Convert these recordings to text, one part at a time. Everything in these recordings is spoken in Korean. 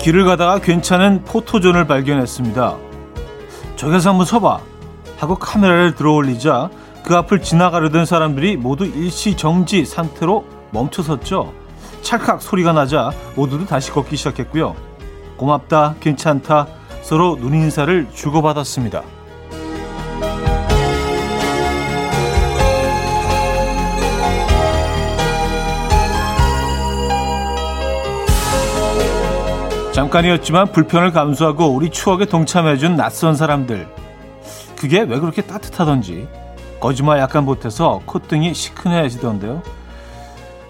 길을 가다가 괜찮은 포토존을 발견했습니다. 저기서 한번 서봐 하고 카메라를 들어올리자 그 앞을 지나가려던 사람들이 모두 일시 정지 상태로 멈춰섰죠. 찰칵 소리가 나자 모두도 다시 걷기 시작했고요. 고맙다, 괜찮다, 서로 눈인사를 주고받았습니다. 잠깐이었지만 불편을 감수하고 우리 추억에 동참해준 낯선 사람들. 그게 왜 그렇게 따뜻하던지 거짓말 약간 못해서 콧등이 시큰해지던데요.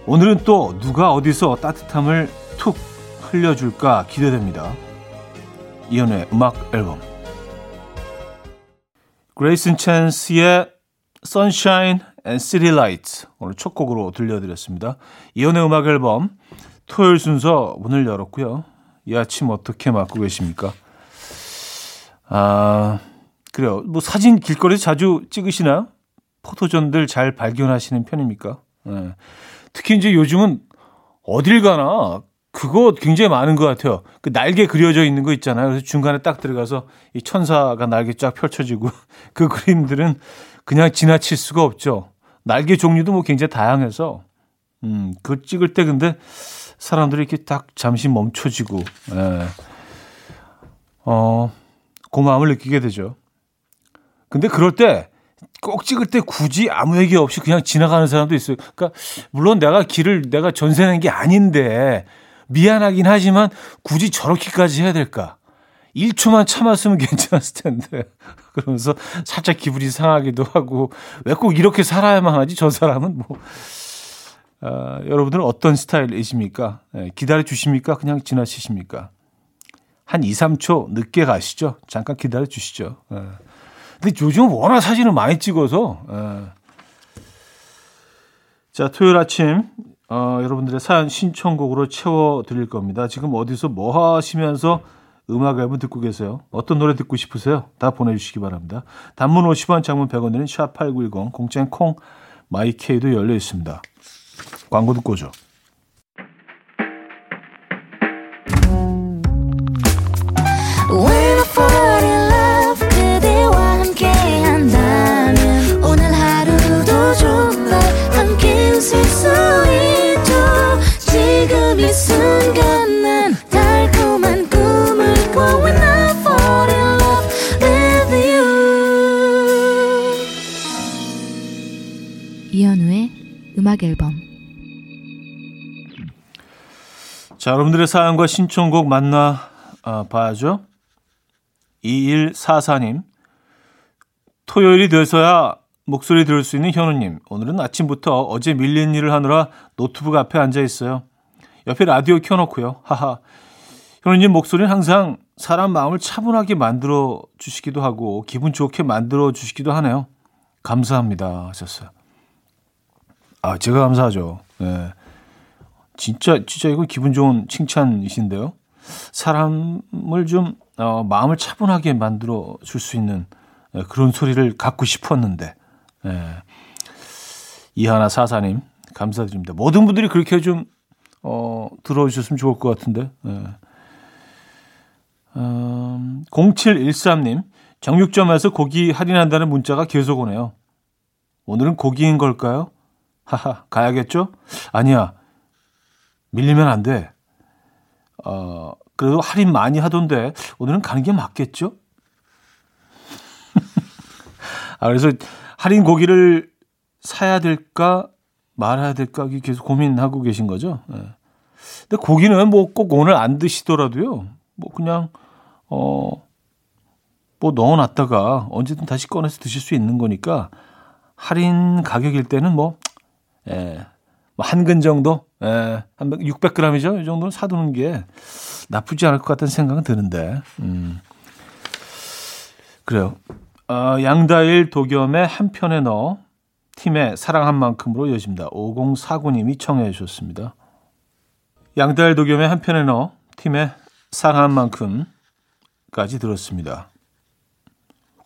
오늘은 또 누가 어디서 따뜻함을 툭 흘려줄까 기대됩니다. 이연의 음악 앨범 그레이슨 찬스의 Sunshine and City Lights 오늘 첫 곡으로 들려드렸습니다. 이연의 음악 앨범 토요일 순서 문을 열었고요. 이 아침 어떻게 맞고 계십니까? 아 그래요. 뭐 사진 길거리에서 자주 찍으시나요? 포토존들 잘 발견하시는 편입니까? 네. 특히 이제 요즘은 어딜 가나 그거 굉장히 많은 것 같아요. 그 날개 그려져 있는 거 있잖아요. 그래서 중간에 딱 들어가서 이 천사가 날개 쫙 펼쳐지고 그 그림들은 그냥 지나칠 수가 없죠. 날개 종류도 뭐 굉장히 다양해서 음, 그 찍을 때 근데 사람들이 이렇게 딱 잠시 멈춰지고 예. 어, 고마움을 느끼게 되죠. 근데 그럴 때 꼭 찍을 때 굳이 아무 얘기 없이 그냥 지나가는 사람도 있어요. 그러니까 물론 내가 길을 내가 전세 낸 게 아닌데 미안하긴 하지만 굳이 저렇게까지 해야 될까? 1초만 참았으면 괜찮았을 텐데. 그러면서 살짝 기분이 상하기도 하고 왜 꼭 이렇게 살아야만 하지? 저 사람은 뭐 어, 여러분들은 어떤 스타일이십니까? 네, 기다려 주십니까? 그냥 지나치십니까? 한 2, 3초 늦게 가시죠. 잠깐 기다려 주시죠. 네. 근데 요즘 워낙 사진을 많이 찍어서. 네. 자, 토요일 아침 어, 여러분들의 사연 신청곡으로 채워 드릴 겁니다. 지금 어디서 뭐 하시면서 음악 앨범 듣고 계세요? 어떤 노래 듣고 싶으세요? 다 보내주시기 바랍니다. 단문 50원, 장문 100원 드는 샵8910, 공짜인 콩, 마이케이도 열려 있습니다. 광고 듣고 오죠. 음악 앨범 자, 여러분들의 사연과 신청곡 만나 아, 봐야죠. 2144님. 토요일이 돼서야 목소리 들을 수 있는 현우님. 오늘은 아침부터 어제 밀린 일을 하느라 노트북 앞에 앉아 있어요. 옆에 라디오 켜놓고요. 하하. 현우님 목소리는 항상 사람 마음을 차분하게 만들어 주시기도 하고 기분 좋게 만들어 주시기도 하네요. 감사합니다. 하셨어요. 아, 제가 감사하죠. 네. 진짜 진짜 이거 기분 좋은 칭찬이신데요. 사람을 좀 어, 마음을 차분하게 만들어 줄 수 있는 예, 그런 소리를 갖고 싶었는데 예. 이하나 사사님 감사드립니다. 모든 분들이 그렇게 좀 어, 들어주셨으면 좋을 것 같은데. 예. 음, 0713님 정육점에서 고기 할인한다는 문자가 계속 오네요. 오늘은 고기인 걸까요? 하하 가야겠죠? 아니야 밀리면 안 돼. 어, 그래도 할인 많이 하던데 오늘은 가는 게 맞겠죠? 아, 그래서 할인 고기를 사야 될까 말아야 될까 계속 고민하고 계신 거죠. 네. 근데 고기는 뭐 꼭 오늘 안 드시더라도요. 뭐 그냥 어 뭐 넣어놨다가 언제든 다시 꺼내서 드실 수 있는 거니까 할인 가격일 때는 뭐 예, 뭐 한 근 정도, 예, 한 600g이죠. 이 정도는 사두는 게 나쁘지 않을 것 같다는 생각은 드는데, 음. 그래요. 어, 양다일 도겸의 한 편에 넣어 팀의 사랑한 만큼으로 이어집니다. 5049님이 청해 주셨습니다. 양다일 도겸의 한 편에 넣어 팀의 사랑한 만큼까지 들었습니다.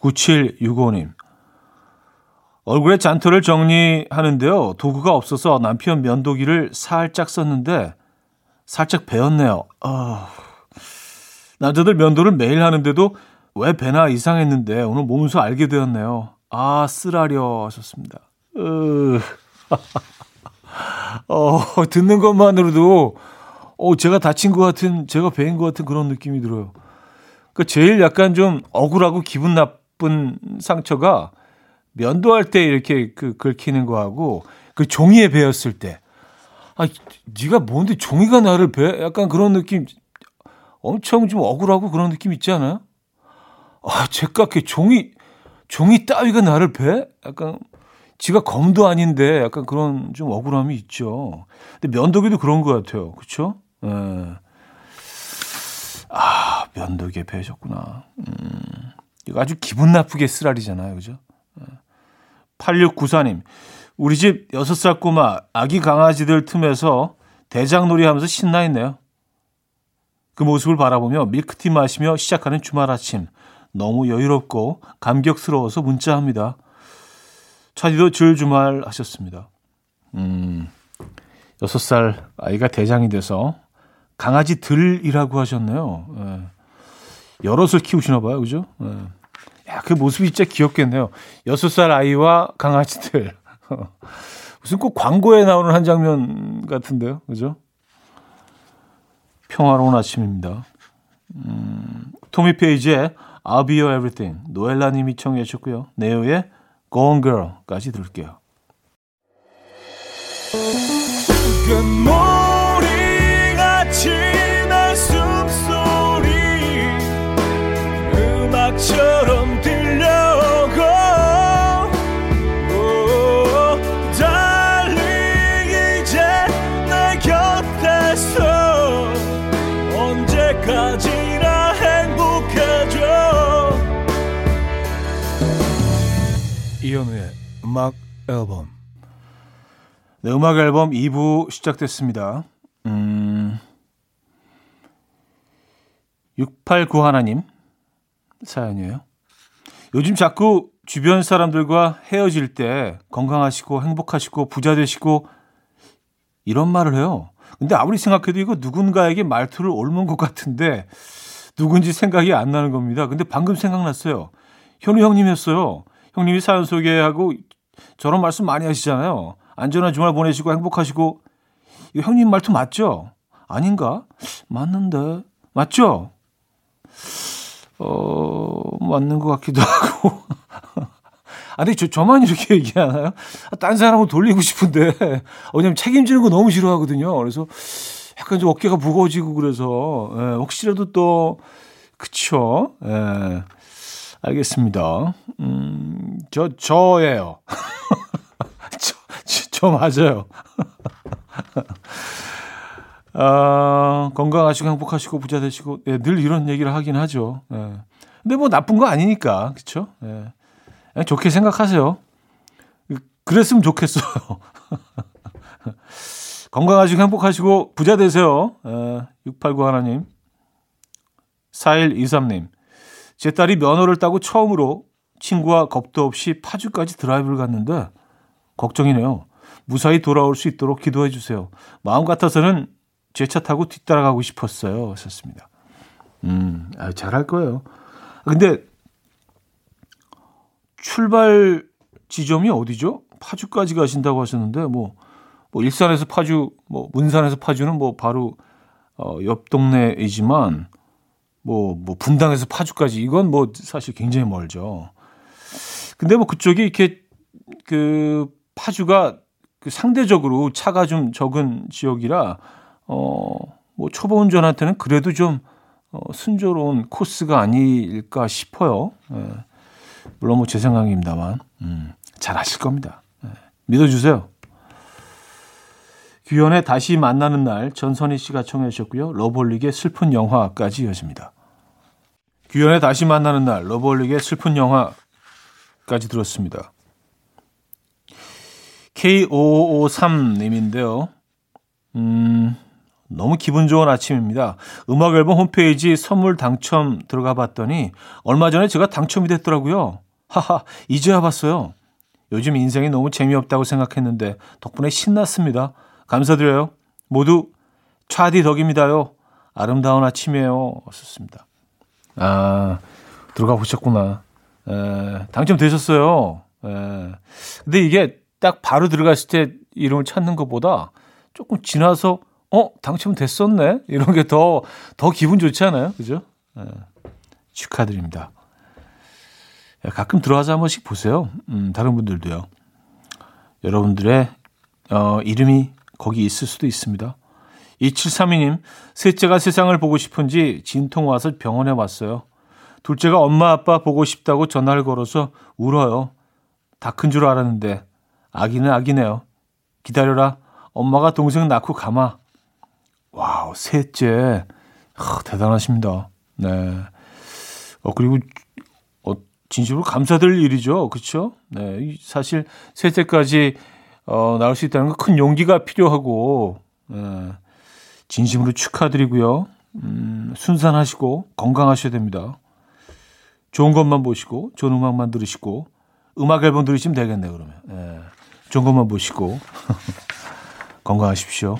9765님. 얼굴에 잔털을 정리하는데요. 도구가 없어서 남편 면도기를 살짝 썼는데 살짝 베었네요. 아, 남자들 면도를 매일 하는데도 왜 배나 이상했는데 오늘 몸소 알게 되었네요. 아, 쓰라려 하셨습니다. 으... 어, 듣는 것만으로도 어, 제가 다친 것 같은, 제가 배인 것 같은 그런 느낌이 들어요. 그 제일 약간 좀 억울하고 기분 나쁜 상처가 면도할 때 이렇게 그 긁히는 거하고 그 종이에 베었을 때. 아, 네가 뭔데 종이가 나를 배? 약간 그런 느낌 엄청 좀 억울하고 그런 느낌 있지 않아요? 아, 제깍게 종이 종이 따위가 나를 배? 약간 지가 검도 아닌데 약간 그런 좀 억울함이 있죠. 근데 면도기도 그런 것 같아요. 그렇죠? 예. 아, 면도기에 배셨구나. 음, 이거 아주 기분 나쁘게 쓰라리잖아요. 그죠? 8694님, 우리 집 6살 꼬마 아기 강아지들 틈에서 대장놀이 하면서 신나 있네요. 그 모습을 바라보며 밀크티 마시며 시작하는 주말 아침. 너무 여유롭고 감격스러워서 문자합니다. 차디도 줄 주말 하셨습니다. 음, 6살 아이가 대장이 돼서 강아지들이라고 하셨네요. 예. 여럿을 키우시나 봐요. 그죠? 예. 야, 그 모습이 진짜 귀엽겠네요. 6살 아이와 강아지들. 무슨 꼭 광고에 나오는 한 장면 같은데요. 그죠? 평화로운 아침입니다. 음, 토미 페이지의 I'll Be Your Everything 노엘라 님이 청해 주셨고요. 네오의 Gone Girl까지 들을게요. 숨소리 음악처럼 이현우의 음악 앨범. 네, 음악 앨범 2부 시작됐습니다. 음, 689 하나님 사연이에요. 요즘 자꾸 주변 사람들과 헤어질 때 건강하시고 행복하시고 부자 되시고 이런 말을 해요. 근데 아무리 생각해도 이거 누군가에게 말투를 옮은 것 같은데 누군지 생각이 안 나는 겁니다. 근데 방금 생각났어요. 현우 형님이었어요. 형님이 사연 소개하고 저런 말씀 많이 하시잖아요. 안전한 주말 보내시고 행복하시고 이거 형님 말투 맞죠? 아닌가? 맞는데 맞죠? 어 맞는 것 같기도 하고. 아니 저 저만 이렇게 얘기하나요? 아, 딴 사람은 돌리고 싶은데 왜냐면 책임지는 거 너무 싫어하거든요. 그래서 약간 좀 어깨가 무거워지고 그래서 예, 혹시라도 또 그쵸? 예. 알겠습니다. 음, 저, 저예요. 저, 저 맞아요. 아, 건강하시고 행복하시고 부자 되시고 예, 늘 이런 얘기를 하긴 하죠. 예. 근데 뭐 나쁜 거 아니니까 그렇죠? 예. 좋게 생각하세요. 그랬으면 좋겠어요. 건강하시고 행복하시고 부자 되세요. 예, 689 하나님. 4123님. 제 딸이 면허를 따고 처음으로 친구와 겁도 없이 파주까지 드라이브를 갔는데 걱정이네요. 무사히 돌아올 수 있도록 기도해 주세요. 마음 같아서는 제 차 타고 뒤따라가고 싶었어요. 하셨습니다. 음, 아, 잘할 거예요. 근데 출발 지점이 어디죠? 파주까지 가신다고 하셨는데 뭐, 뭐 일산에서 파주, 뭐 문산에서 파주는 뭐 바로 어, 옆 동네이지만 뭐, 뭐 분당에서 파주까지 이건 뭐 사실 굉장히 멀죠. 근데 뭐 그쪽이 이렇게 그 파주가 그 상대적으로 차가 좀 적은 지역이라 어 뭐 초보 운전한테는 그래도 좀 어, 순조로운 코스가 아닐까 싶어요. 예. 물론 뭐 제 생각입니다만 음, 잘 하실 겁니다. 예. 믿어주세요. 규현의 다시 만나는 날 전선희 씨가 청해 주셨고요. 러브홀릭의 슬픈 영화까지 이어집니다. 규현의 다시 만나는 날 러브홀릭의 슬픈 영화까지 들었습니다. K5553님인데요. 음, 너무 기분 좋은 아침입니다. 음악 앨범 홈페이지 선물 당첨 들어가 봤더니 얼마 전에 제가 당첨이 됐더라고요. 하하, 이제야 봤어요. 요즘 인생이 너무 재미없다고 생각했는데 덕분에 신났습니다. 감사드려요. 모두 차디 덕입니다요. 아름다운 아침이에요. 썼습니다. 아, 들어가 보셨구나. 에, 당첨되셨어요. 에. 근데 이게 딱 바로 들어갔을 때 이름을 찾는 것보다 조금 지나서 어 당첨됐었네? 이런 게더더 기분 좋지 않아요? 그죠? 에, 축하드립니다. 가끔 들어와서 한 번씩 보세요. 음, 다른 분들도요. 여러분들의 어, 이름이 거기 있을 수도 있습니다 2732님 셋째가 세상을 보고 싶은지 진통 와서 병원에 왔어요 둘째가 엄마 아빠 보고 싶다고 전화를 걸어서 울어요 다 큰 줄 알았는데 아기는 아기네요. 기다려라. 엄마가 동생 낳고 가마. 와우, 셋째. 아, 대단하십니다. 네. 어, 그리고, 어, 진심으로 감사드릴 일이죠. 그쵸? 네. 사실, 셋째까지, 어, 나올 수 있다는 건 큰 용기가 필요하고, 네. 진심으로 축하드리고요. 음, 순산하시고, 건강하셔야 됩니다. 좋은 것만 보시고, 좋은 음악만 들으시고, 음악 앨범 들으시면 되겠네요, 그러면. 네. 좋은 것만 보시고 건강하십시오.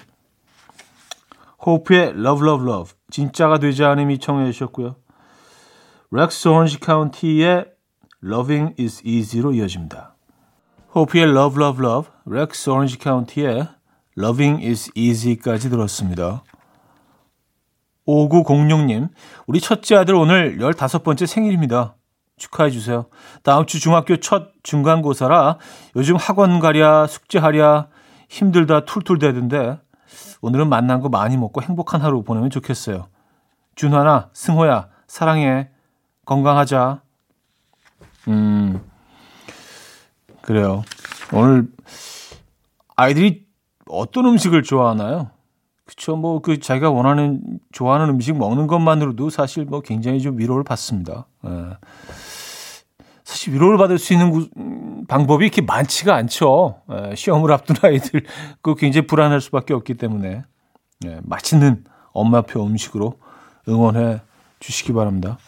호프의 Love Love Love 진짜가 되지 않음이 청해 주셨고요. 렉스 오렌지 카운티의 Loving is Easy로 이어집니다. 호프의 Love Love Love, 렉스 오렌지 카운티의 Loving is Easy까지 들었습니다. 5906님, 우리 첫째 아들 오늘 15번째 생일입니다. 축하해 주세요. 다음 주 중학교 첫 중간고사라 요즘 학원 가랴 숙제하랴 힘들다 툴툴 대던데 오늘은 만난 거 많이 먹고 행복한 하루 보내면 좋겠어요. 준환아, 승호야, 사랑해. 건강하자. 음, 그래요. 오늘 아이들이 어떤 음식을 좋아하나요? 그쵸. 뭐, 그, 자기가 원하는, 좋아하는 음식 먹는 것만으로도 사실 뭐 굉장히 좀 위로를 받습니다. 예. 사실 위로를 받을 수 있는 방법이 이렇게 많지가 않죠. 예, 시험을 앞둔 아이들, 그 굉장히 불안할 수밖에 없기 때문에, 예, 맛있는 엄마표 음식으로 응원해 주시기 바랍니다.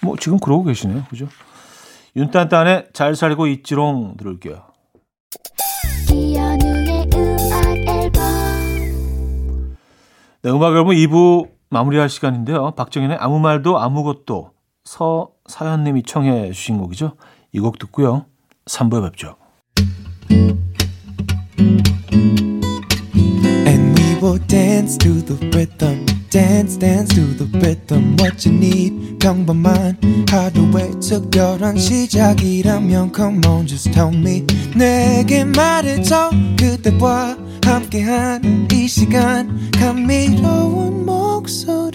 뭐, 지금 그러고 계시네요. 그죠? 윤딴딴의 잘 살고 있지롱 들을게요. 네, 음악 앨범 2부 마무리할 시간인데요. 박정현의 아무 말도 아무것도 서사연님이 청해 주신 곡이죠. 이 곡 듣고요. 3부에 뵙죠. And we will dance to the rhythm. Dance dance to the rhythm what you need 평범한 하루의 특별한 시작이라면 come on just tell me 내게 말해줘 그대와 함께한 이 시간 감미로운 목소리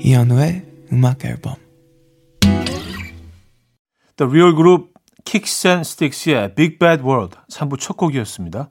이현우의 음악 앨범 The Real Group Kicks and Sticks의 Big Bad World 3부 첫 곡이었습니다.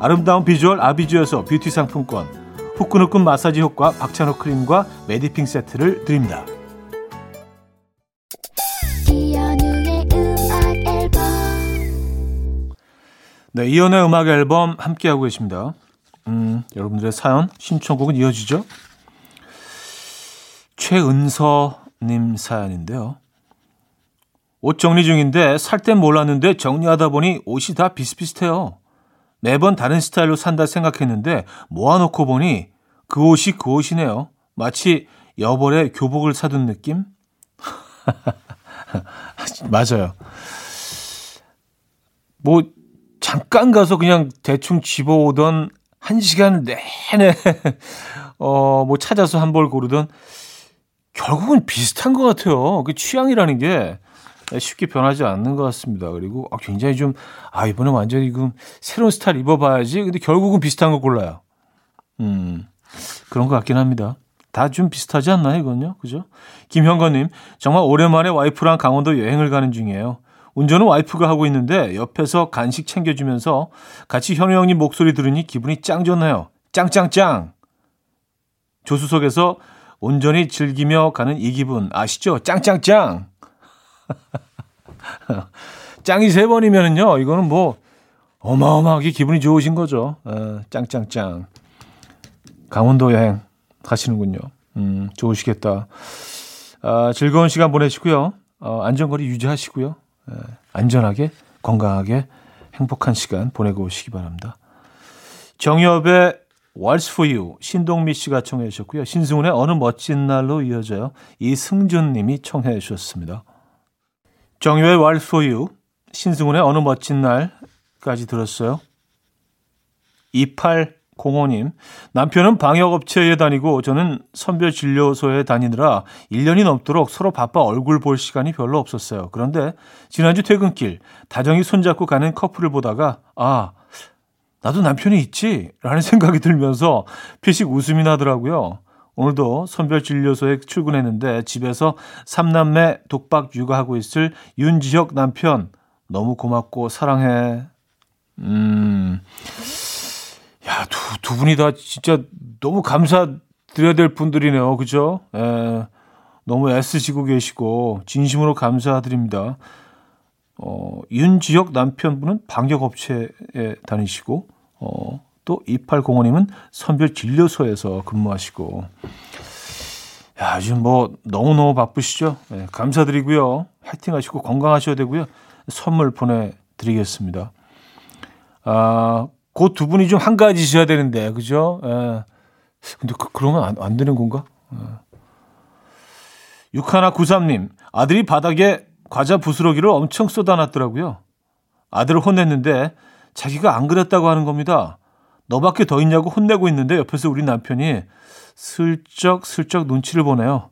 아름다운 비주얼 아비주에서 뷰티 상품권, 후끈후끈 마사지 효과 박찬호 크림과 메디핑 세트를 드립니다. 네, 이연의 음악 앨범 함께하고 계십니다. 음, 여러분들의 사연, 신청곡은 이어지죠? 최은서님 사연인데요. 옷 정리 중인데 살 땐 몰랐는데 정리하다 보니 옷이 다 비슷비슷해요. 매번 다른 스타일로 산다 생각했는데 모아놓고 보니 그 옷이 그 옷이네요. 마치 여벌의 교복을 사둔 느낌? 맞아요. 뭐 잠깐 가서 그냥 대충 집어오던 한 시간 내내 어 뭐 찾아서 한 벌 고르던 결국은 비슷한 것 같아요. 그 취향이라는 게 쉽게 변하지 않는 것 같습니다. 그리고 아, 굉장히 좀, 아, 이번에 완전히 그 새로운 스타일 입어봐야지. 근데 결국은 비슷한 거 골라요. 음, 그런 것 같긴 합니다. 다 좀 비슷하지 않나요, 이건요? 그죠? 김형건님, 정말 오랜만에 와이프랑 강원도 여행을 가는 중이에요. 운전은 와이프가 하고 있는데 옆에서 간식 챙겨주면서 같이 현우 형님 목소리 들으니 기분이 짱 좋네요. 짱짱짱! 조수석에서 온전히 즐기며 가는 이 기분 아시죠? 짱짱짱! 짱이 세 번이면은요, 이거는 뭐, 어마어마하게 기분이 좋으신 거죠. 어, 짱짱짱. 강원도 여행 가시는군요. 음, 좋으시겠다. 아, 즐거운 시간 보내시고요. 어, 안전거리 유지하시고요. 에, 안전하게, 건강하게, 행복한 시간 보내고 오시기 바랍니다. 정엽의 What's for You 신동미 씨가 청해 주셨고요. 신승훈의 어느 멋진 날로 이어져요. 이승준 님이 청해 주셨습니다. 정유의 You, 신승훈의 어느 멋진 날까지 들었어요. 2805님, 남편은 방역업체에 다니고 저는 선별진료소에 다니느라 1년이 넘도록 서로 바빠 얼굴 볼 시간이 별로 없었어요. 그런데 지난주 퇴근길 다정히 손잡고 가는 커플을 보다가 아, 나도 남편이 있지? 라는 생각이 들면서 피식 웃음이 나더라고요. 오늘도 선별진료소에 출근했는데 집에서 삼남매 독박 육아하고 있을 윤지혁 남편 너무 고맙고 사랑해. 음. 야, 두, 두 분이 다 진짜 너무 감사드려야 될 분들이네요. 그죠? 에, 너무 애쓰시고 계시고, 진심으로 감사드립니다. 어, 윤지혁 남편분은 방역업체에 다니시고, 어, 또 2805님은 선별 진료소에서 근무하시고 야, 요즘 뭐 너무너무 바쁘시죠? 네, 감사드리고요. 화이팅 하시고 건강하셔야 되고요. 선물 보내드리겠습니다. 아, 그 두 분이 좀 한 가지셔야 되는데, 그죠? 예. 근데 그, 그러면 안, 안 되는 건가? 예. 6193님, 아들이 바닥에 과자 부스러기를 엄청 쏟아놨더라고요. 아들을 혼냈는데 자기가 안 그랬다고 하는 겁니다. 너밖에 더 있냐고 혼내고 있는데 옆에서 우리 남편이 슬쩍 슬쩍 눈치를 보네요.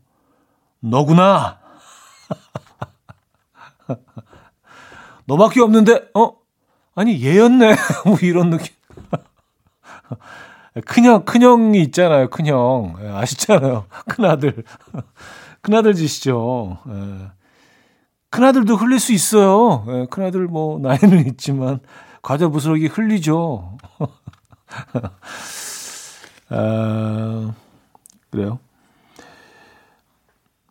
너구나. 너밖에 없는데 어 아니 얘였네. 뭐 이런 느낌. 큰형 큰형이 있잖아요. 큰형 예, 아시잖아요. 큰아들 큰아들 지시죠. 예. 큰아들도 흘릴 수 있어요. 예, 큰아들 뭐 나이는 있지만 과자 부스러기 흘리죠. 어, 그래요.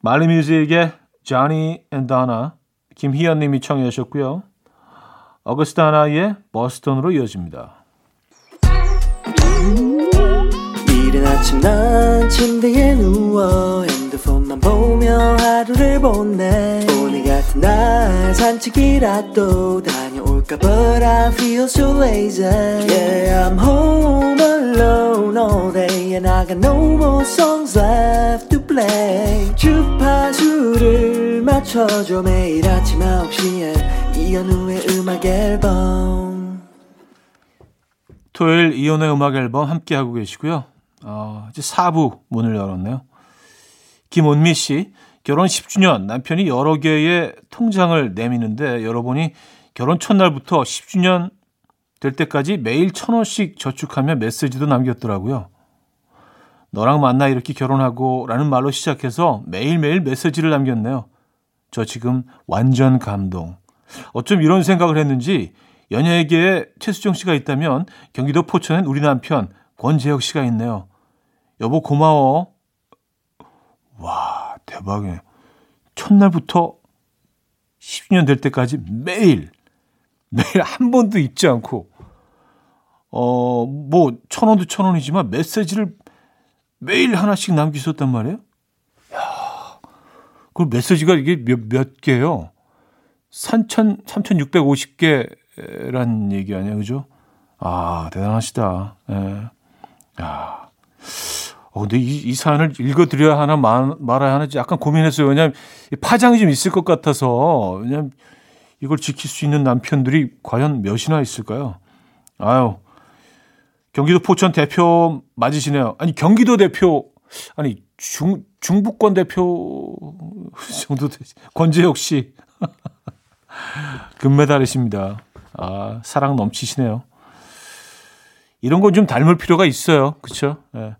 말리 뮤직의 Johnny and Donna 김희연 님이 청해 주셨고요. 어거스타나의 버스턴으로 이어집니다. 이른 아침 난 침대에 누워 핸드폰만 보며 하루를 보내 오늘 같은 날 산책이라도 다 But I feel so lazy. Yeah I'm home alone all day And I got no more songs left to play. 주파수를 맞춰줘 매일 아침 9시에. 이현우의 음악 앨범. 토요일 이현우의 음악 앨범 함께 하고 계시고요. 어, 이제 4부 문을 열었네요. 김원미 씨 결혼 10주년 남편이 여러 개의 통장을 내미는데 열어보니 결혼 첫날부터 10주년 될 때까지 매일 천 원씩 저축하며 메시지도 남겼더라고요. 너랑 만나 이렇게 결혼하고 라는 말로 시작해서 매일매일 메시지를 남겼네요. 저 지금 완전 감동. 어쩜 이런 생각을 했는지 연예계에 최수정 씨가 있다면 경기도 포천엔 우리 남편 권재혁 씨가 있네요. 여보 고마워. 와 대박이네. 첫날부터 10년 될 때까지 매일 매일 한 번도 잊지 않고 어 뭐 천 원도 천 원이지만 메시지를 매일 하나씩 남기셨단 말이에요. 야 그 메시지가 이게 몇, 몇 개요? 3천, 3,650개란 얘기 아니야, 그죠? 아, 대단하시다. 예. 야. 어, 근데 이, 이 사연을 읽어드려야 하나, 말, 말아야 하나, 약간 고민했어요. 왜냐면, 파장이 좀 있을 것 같아서. 왜냐면, 이걸 지킬 수 있는 남편들이 과연 몇이나 있을까요? 아유, 경기도 포천 대표 맞으시네요. 아니, 경기도 대표, 아니, 중, 중부권 대표 정도 되지. 권재혁 씨. 금메달이십니다. 아, 사랑 넘치시네요. 이런 건 좀 닮을 필요가 있어요. 그쵸? 예.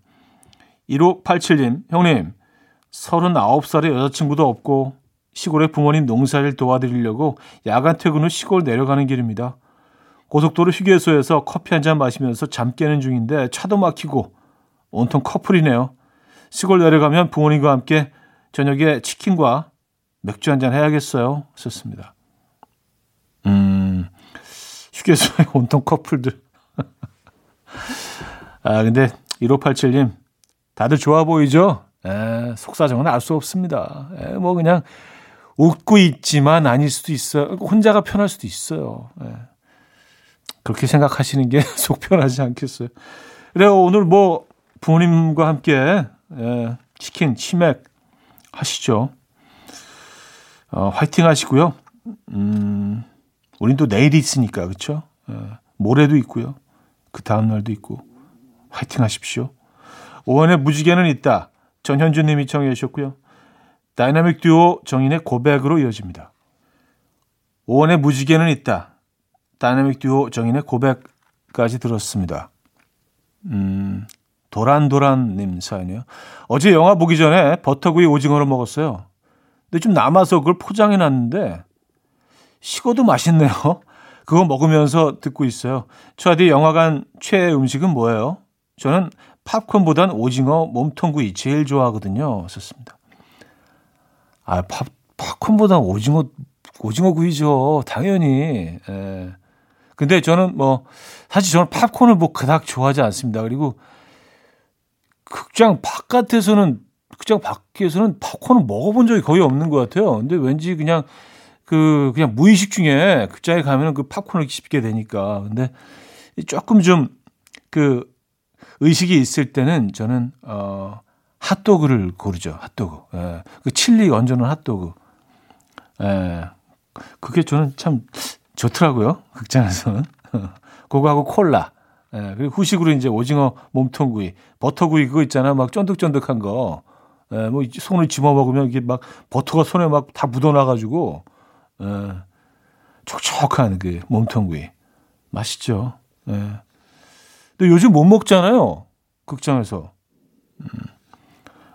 1587님, 형님, 39살의 여자친구도 없고, 시골에 부모님 농사를 도와드리려고 야간 퇴근 후 시골 내려가는 길입니다. 고속도로 휴게소에서 커피 한 잔 마시면서 잠 깨는 중인데 차도 막히고 온통 커플이네요. 시골 내려가면 부모님과 함께 저녁에 치킨과 맥주 한 잔 해야겠어요. 썼습니다. 음, 휴게소에 온통 커플들. 아, 근데 1587님, 다들 좋아 보이죠? 에, 속사정은 알 수 없습니다. 에, 뭐 그냥 웃고 있지만 아닐 수도 있어요. 혼자가 편할 수도 있어요. 에. 그렇게 생각하시는 게 속 편하지 않겠어요. 그래요. 오늘 뭐 부모님과 함께 에, 치킨, 치맥 하시죠. 어, 화이팅 하시고요. 음, 우린 또 내일이 있으니까, 그쵸? 에, 모레도 있고요. 그 다음날도 있고. 화이팅 하십시오. 오왠의 무지개는 있다. 전현주 님이 청해 주셨고요. 다이나믹 듀오 정인의 고백으로 이어집니다. 오왠의 무지개는 있다. 다이나믹 듀오 정인의 고백까지 들었습니다. 음, 도란도란님 사연이요. 어제 영화 보기 전에 버터구이 오징어를 먹었어요. 근데 좀 남아서 그걸 포장해 놨는데 식어도 맛있네요. 그거 먹으면서 듣고 있어요. 저한테 영화관 최애 음식은 뭐예요? 저는 팝콘보단 오징어 몸통구이 제일 좋아하거든요. 썼습니다. 아, 팝, 팝콘보단 오징어, 오징어 구이죠. 당연히. 예. 근데 저는 뭐, 사실 저는 팝콘을 뭐 그닥 좋아하지 않습니다. 그리고 극장 바깥에서는 극장 밖에서는 팝콘을 먹어본 적이 거의 없는 것 같아요. 근데 왠지 그냥 그 그냥 무의식 중에 극장에 가면은 그 팝콘을 씹게 되니까. 근데 조금 좀 그 의식이 있을 때는 저는 어 핫도그를 고르죠. 핫도그. 예. 그 칠리 얹어놓은 핫도그. 예. 그게 저는 참 좋더라고요. 극장에서는. 그거하고 콜라. 예, 그리고 후식으로 이제 오징어 몸통구이, 버터구이 그거 있잖아. 막 쫀득쫀득한 거. 예, 뭐 손을 집어 먹으면 이게 막 버터가 손에 막 다 묻어나가지고, 예, 촉촉한 그 몸통구이. 맛있죠. 예. 근데 요즘 못 먹잖아요. 극장에서. 음.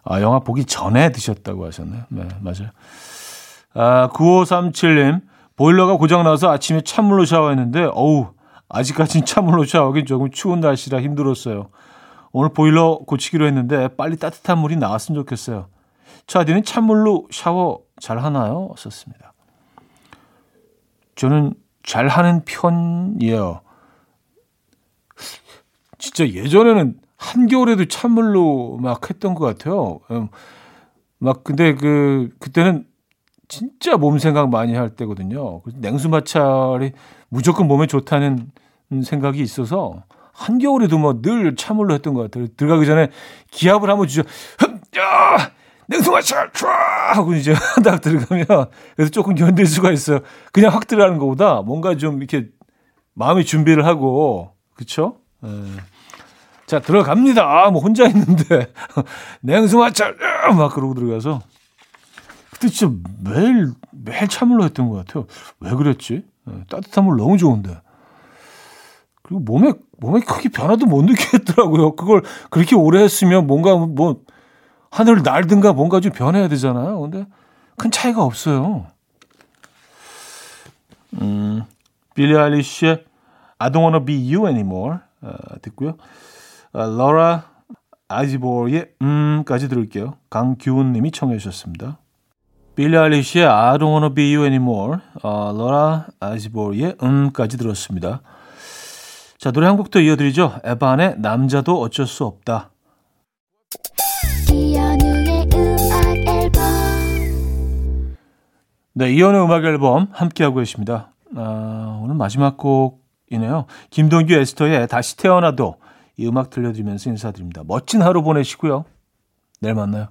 아, 영화 보기 전에 드셨다고 하셨네요. 네, 맞아요. 아, 9537님, 보일러가 고장나서 아침에 찬물로 샤워했는데, 어우, 아직까지는 찬물로 샤워하기 조금 추운 날씨라 힘들었어요. 오늘 보일러 고치기로 했는데 빨리 따뜻한 물이 나왔으면 좋겠어요. 차디는 찬물로 샤워 잘 하나요? 썼습니다. 저는 잘 하는 편이에요. 진짜 예전에는 한겨울에도 찬물로 막 했던 것 같아요. 음, 막 근데 그 그때는 진짜 몸 생각 많이 할 때거든요. 냉수 마찰이 무조건 몸에 좋다는 생각이 있어서 한겨울에도 뭐늘 참을로 했던 것 같아요. 들어가기 전에 기압을 한번 주죠. 야! 냉수 마찰 촤! 하고 이제 딱 들어가면 그래서 조금 견딜 수가 있어요. 그냥 확 들어가는 것보다 뭔가 좀 이렇게 마음의 준비를 하고 그쵸? 에. 자 들어갑니다. 아, 뭐 혼자 있는데 냉수 마찰 막 그러고 들어가서 그때 진짜 매일 매일 참을로 했던 것 같아요. 왜 그랬지? 따뜻한 물 너무 좋은데. 그리고 몸에 몸에 크게 변화도 못 느끼겠더라고요. 그걸 그렇게 오래 했으면 뭔가 뭐 하늘을 날든가 뭔가 좀 변해야 되잖아요. 근데 큰 차이가 없어요. 음, 빌리 아일리시의 I don't wanna be you anymore 어, 듣고요. 어, 러라 아이즈보의 음까지 들을게요. 강규훈 님이 청해 주셨습니다. 빌리 아일리시의 I don't wanna be you anymore 어, 러라 아이즈보의 음까지 들었습니다. 자, 노래 한 곡 더 이어드리죠. 에반의 남자도 어쩔 수 없다. 네, 이연의 음악 앨범 함께하고 계십니다. 아, 오늘 마지막 곡이네요. 김동규 에스터의 다시 태어나도 이 음악 들려드리면서 인사드립니다. 멋진 하루 보내시고요. 내일 만나요.